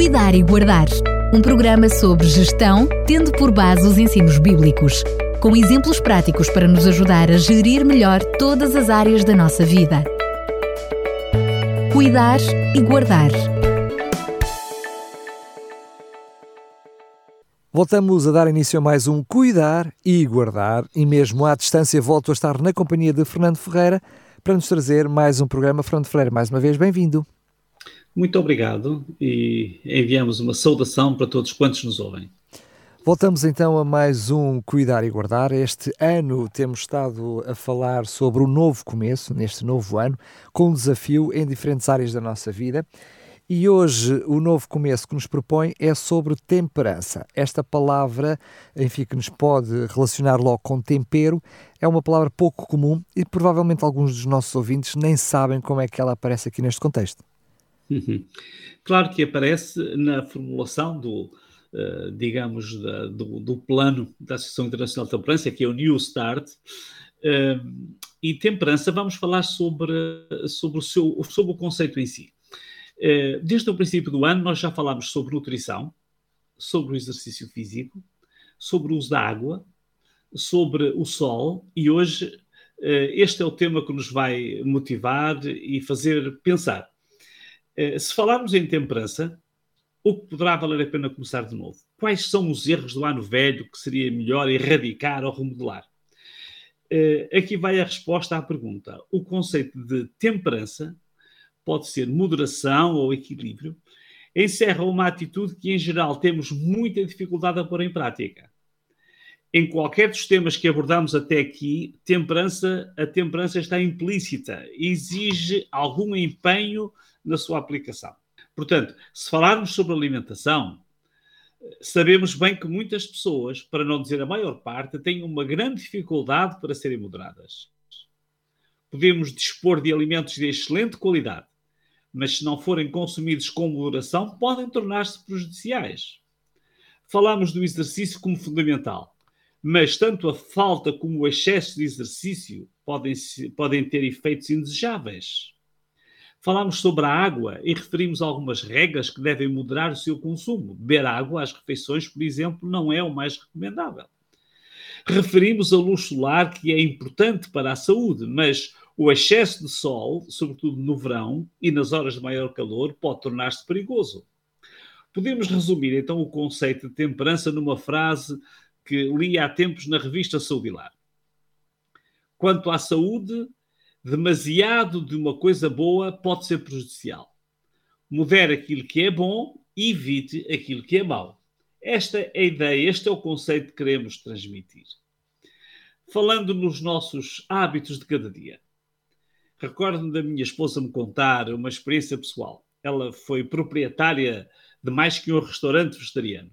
Cuidar e Guardar, um programa sobre gestão, tendo por base os ensinos bíblicos, com exemplos práticos para nos ajudar a gerir melhor todas as áreas da nossa vida. Cuidar e Guardar. Voltamos a dar início a mais um Cuidar e Guardar, e mesmo à distância volto a estar na companhia de Fernando Ferreira para nos trazer mais um programa. Fernando Ferreira, mais uma vez, bem-vindo. Muito obrigado e enviamos uma saudação para todos quantos nos ouvem. Voltamos então a mais um Cuidar e Guardar. Este ano temos estado a falar sobre o novo começo, neste novo ano, com um desafio em diferentes áreas da nossa vida. E hoje o novo começo que nos propõe é sobre temperança. Esta palavra, enfim, que nos pode relacionar logo com tempero, é uma palavra pouco comum e provavelmente alguns dos nossos ouvintes nem sabem como é que ela aparece aqui neste contexto. Uhum. Claro que aparece na formulação do, uh, digamos, do, do, plano da Associação Internacional de Temperança, que é o New Start. Uh, e temperança, vamos falar sobre, sobre, o, seu, sobre o conceito em si. Uh, desde o princípio do ano, nós já falámos sobre nutrição, sobre o exercício físico, sobre o uso da água, sobre o sol, e hoje este é o tema que nos vai motivar e fazer pensar. Eh, se falarmos em temperança, o que poderá valer a pena começar de novo? Quais são os erros do ano velho que seria melhor erradicar ou remodelar? Eh, aqui vai a resposta à pergunta. O conceito de temperança pode ser moderação ou equilíbrio, encerra uma atitude que, em geral, temos muita dificuldade a pôr em prática. Em qualquer dos temas que abordamos até aqui, temperança, a temperança está implícita, exige algum empenho na sua aplicação. Portanto, se falarmos sobre alimentação, sabemos bem que muitas pessoas, para não dizer a maior parte, têm uma grande dificuldade para serem moderadas. Podemos dispor de alimentos de excelente qualidade, mas se não forem consumidos com moderação, podem tornar-se prejudiciais. Falamos do exercício como fundamental, mas tanto a falta como o excesso de exercício podem, podem ter efeitos indesejáveis. Falámos sobre a água e referimos algumas regras que devem moderar o seu consumo. Beber água às refeições, por exemplo, não é o mais recomendável. Referimos a luz solar, que é importante para a saúde, mas o excesso de sol, sobretudo no verão e nas horas de maior calor, pode tornar-se perigoso. Podemos resumir então o conceito de temperança numa frase que li há tempos na revista Saudilar. Quanto à saúde, demasiado de uma coisa boa pode ser prejudicial. Modere aquilo que é bom e evite aquilo que é mau. Esta é a ideia, este é o conceito que queremos transmitir. Falando nos nossos hábitos de cada dia. Recordo-me da minha esposa me contar uma experiência pessoal. Ela foi proprietária de mais que um restaurante vegetariano.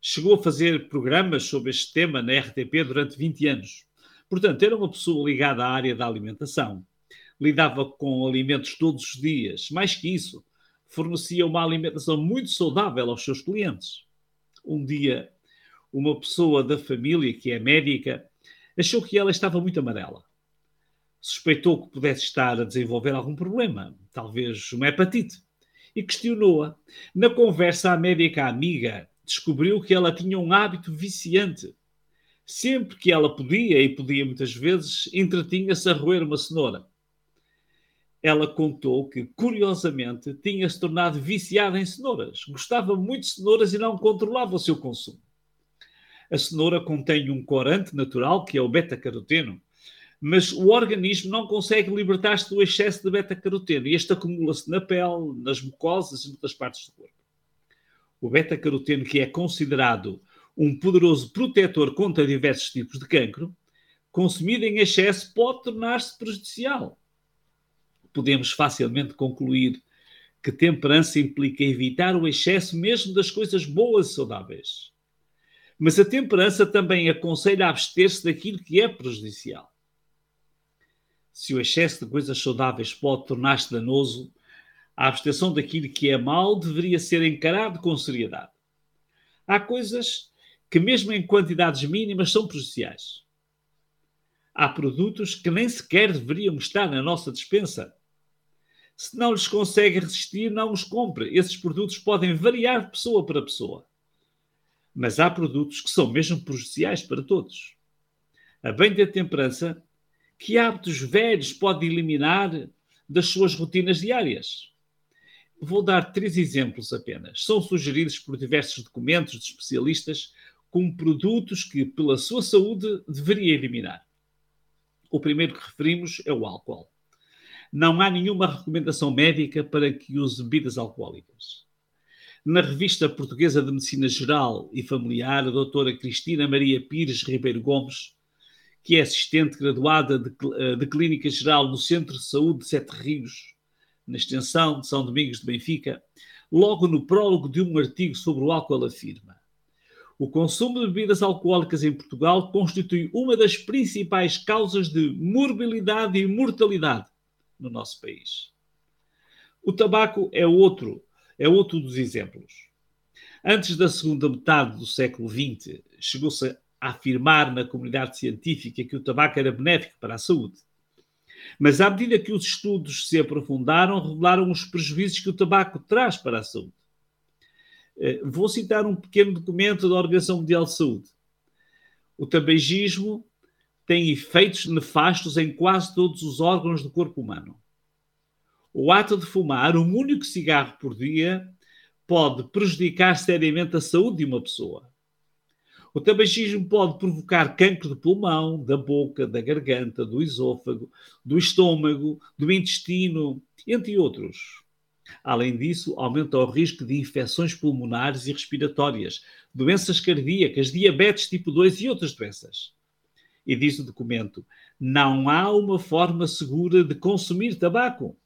Chegou a fazer programas sobre este tema na RTP durante 20 anos Portanto, era uma pessoa ligada à área da alimentação. Lidava com alimentos todos os dias. Mais que isso, fornecia uma alimentação muito saudável aos seus clientes. Um dia, uma pessoa da família, que é médica, achou que ela estava muito amarela. Suspeitou que pudesse estar a desenvolver algum problema, talvez uma hepatite, e questionou-a. Na conversa, a médica amiga descobriu que ela tinha um hábito viciante Sempre que ela podia, e podia muitas vezes, entretinha-se a roer uma cenoura. Ela contou que, curiosamente, tinha se tornado viciada em cenouras. Gostava muito de cenouras e não controlava o seu consumo. A cenoura contém um corante natural, que é o beta-caroteno, mas o organismo não consegue libertar-se do excesso de beta-caroteno e este acumula-se na pele, nas mucosas e em outras partes do corpo. O beta-caroteno, que é considerado um poderoso protetor contra diversos tipos de cancro, consumido em excesso pode tornar-se prejudicial. Podemos facilmente concluir que temperança implica evitar o excesso mesmo das coisas boas e saudáveis. Mas a temperança também aconselha a abster-se daquilo que é prejudicial. Se o excesso de coisas saudáveis pode tornar-se danoso, a abstenção daquilo que é mau deveria ser encarado com seriedade. Há coisas que, mesmo em quantidades mínimas, são prejudiciais. Há produtos que nem sequer deveriam estar na nossa despensa. Se não lhes consegue resistir, não os compre. Esses produtos podem variar de pessoa para pessoa. Mas há produtos que são mesmo prejudiciais para todos. A bem da temperança, que hábitos velhos pode eliminar das suas rotinas diárias? Vou dar três exemplos apenas. São sugeridos por diversos documentos de especialistas como produtos que, pela sua saúde, deveria eliminar. O primeiro que referimos é o álcool não há nenhuma recomendação médica para que use bebidas alcoólicas. Na revista portuguesa de Medicina Geral e Familiar, a doutora Cristina Maria Pires Ribeiro Gomes, que é assistente graduada de, eh, de Clínica Geral no Centro de Saúde de Sete Rios, na extensão de São Domingos de Benfica, logo no prólogo de um artigo sobre o álcool afirma o consumo de bebidas alcoólicas em Portugal constitui uma das principais causas de morbilidade e mortalidade no nosso país. O tabaco é outro, é outro dos exemplos. Antes da segunda metade do século XX, chegou-se a afirmar na comunidade científica que o tabaco era benéfico para a saúde. Mas à medida que os estudos se aprofundaram, revelaram os prejuízos que o tabaco traz para a saúde. Eh, vou citar um pequeno documento da Organização Mundial de Saúde. O tabagismo tem efeitos nefastos em quase todos os órgãos do corpo humano. O ato de fumar um único cigarro por dia pode prejudicar seriamente a saúde de uma pessoa. O tabagismo pode provocar cancro de pulmão, da boca, da garganta, do esôfago, do estômago, do intestino, entre outros. Além disso, aumenta o risco de infecções pulmonares e respiratórias, doenças cardíacas, diabetes tipo 2 e outras doenças. E diz o documento: não há uma forma segura de consumir tabaco.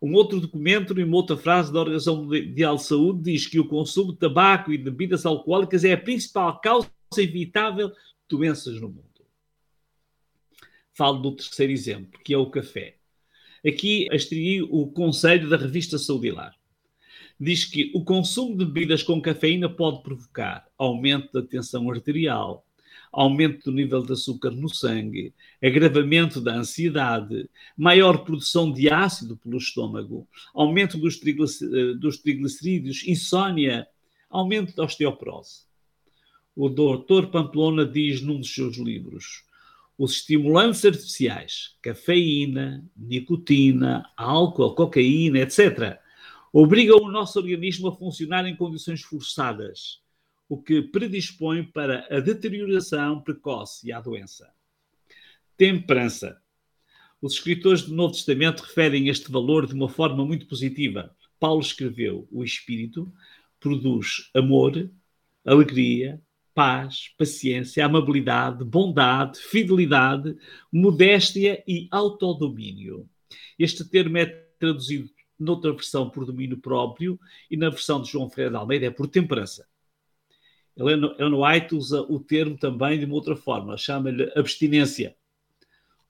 Um outro documento, em uma outra frase da Organização Mundial de Saúde, diz que o consumo de tabaco e de bebidas alcoólicas é a principal causa evitável de doenças no mundo. Falo do terceiro exemplo, que é o café. Aqui extraí o conselho da revista Saudilar. Diz que o consumo de bebidas com cafeína pode provocar aumento da tensão arterial, aumento do nível de açúcar no sangue, agravamento da ansiedade, maior produção de ácido pelo estômago, aumento dos, eh, triglicerídeos, insônia, aumento da osteoporose. O Dr. Pamplona diz num dos seus livros: os estimulantes artificiais, cafeína, nicotina, álcool, cocaína, etc., obrigam o nosso organismo a funcionar em condições forçadas o que predispõe para a deterioração precoce e à doença. Temperança. Os escritores do Novo Testamento referem este valor de uma forma muito positiva. Paulo escreveu: o Espírito produz amor, alegria, paz, paciência, amabilidade, bondade, fidelidade, modéstia e autodomínio. Este termo é traduzido noutra versão por domínio próprio e na versão de João Ferreira de Almeida é por temperança. Ellen White usa o termo também de uma outra forma, chama-lhe abstinência.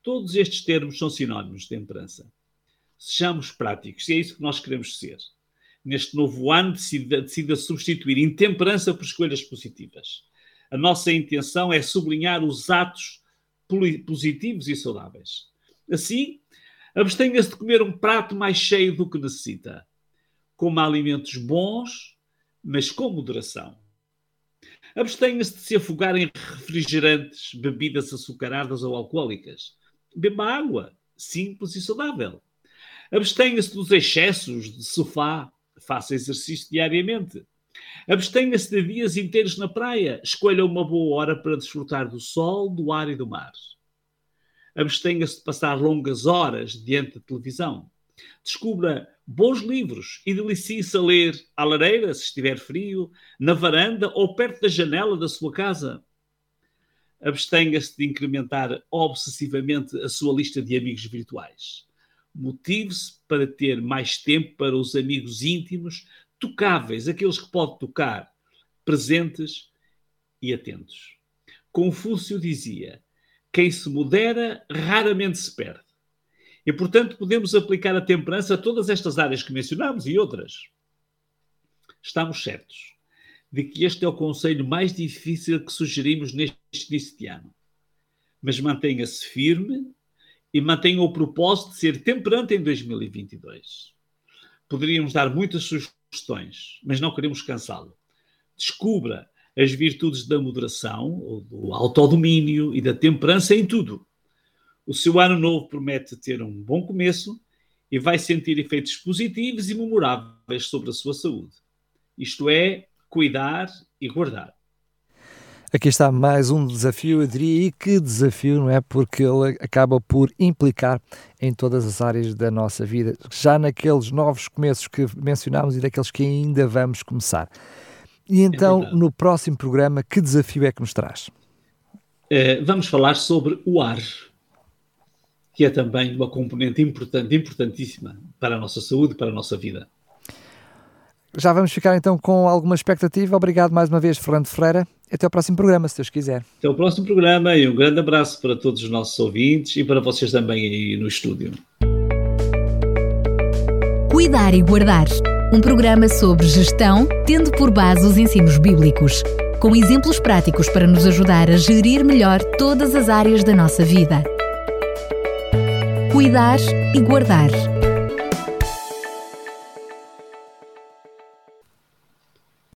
Todos estes termos são sinónimos de temperança. Sejamos práticos, e é isso que nós queremos ser. Neste novo ano, decida, decida substituir intemperança por escolhas positivas. A nossa intenção é sublinhar os atos positivos e saudáveis. Assim, abstenha-se de comer um prato mais cheio do que necessita. Coma alimentos bons, mas com moderação. Abstenha-se de se afogar em refrigerantes, bebidas açucaradas ou alcoólicas. Beba água, simples e saudável. Abstenha-se dos excessos de sofá. Faça exercício diariamente. Abstenha-se de dias inteiros na praia. Escolha uma boa hora para desfrutar do sol, do ar e do mar. Abstenha-se de passar longas horas diante da televisão. Descubra bons livros e delicie-se a ler à lareira, se estiver frio, na varanda ou perto da janela da sua casa. Abstenha-se de incrementar obsessivamente a sua lista de amigos virtuais. Motive-se para ter mais tempo para os amigos íntimos, tocáveis, aqueles que pode tocar, presentes e atentos. Confúcio dizia: quem se modera raramente se perde. E, portanto, podemos aplicar a temperança a todas estas áreas que mencionamos e outras. Estamos certos de que este é o conselho mais difícil que sugerimos neste início de ano. Mas mantenha-se firme e mantenha o propósito de ser temperante em 2022. Poderíamos dar muitas sugestões, mas não queremos cansá-lo. Descubra as virtudes da moderação, do autodomínio e da temperança em tudo. O seu ano novo promete ter um bom começo e vai sentir efeitos positivos e memoráveis sobre a sua saúde. Isto é, cuidar e guardar. Aqui está mais um desafio, eu diria, e que desafio, não é? Porque ele acaba por implicar em todas as áreas da nossa vida, já naqueles novos começos que mencionámos e daqueles que ainda vamos começar. E então, é no próximo programa, que desafio é que nos traz? Uh, vamos falar sobre o ar, que é também uma componente importante, importantíssima para a nossa saúde e para a nossa vida. Já vamos ficar então com alguma expectativa. Obrigado mais uma vez, Fernando Ferreira. Até o próximo programa, se Deus quiser. Até o próximo programa e um grande abraço para todos os nossos ouvintes e para vocês também aí no estúdio. Cuidar e Guardar um programa sobre gestão, tendo por base os ensinos bíblicos, com exemplos práticos para nos ajudar a gerir melhor todas as áreas da nossa vida. Cuidar e Guardar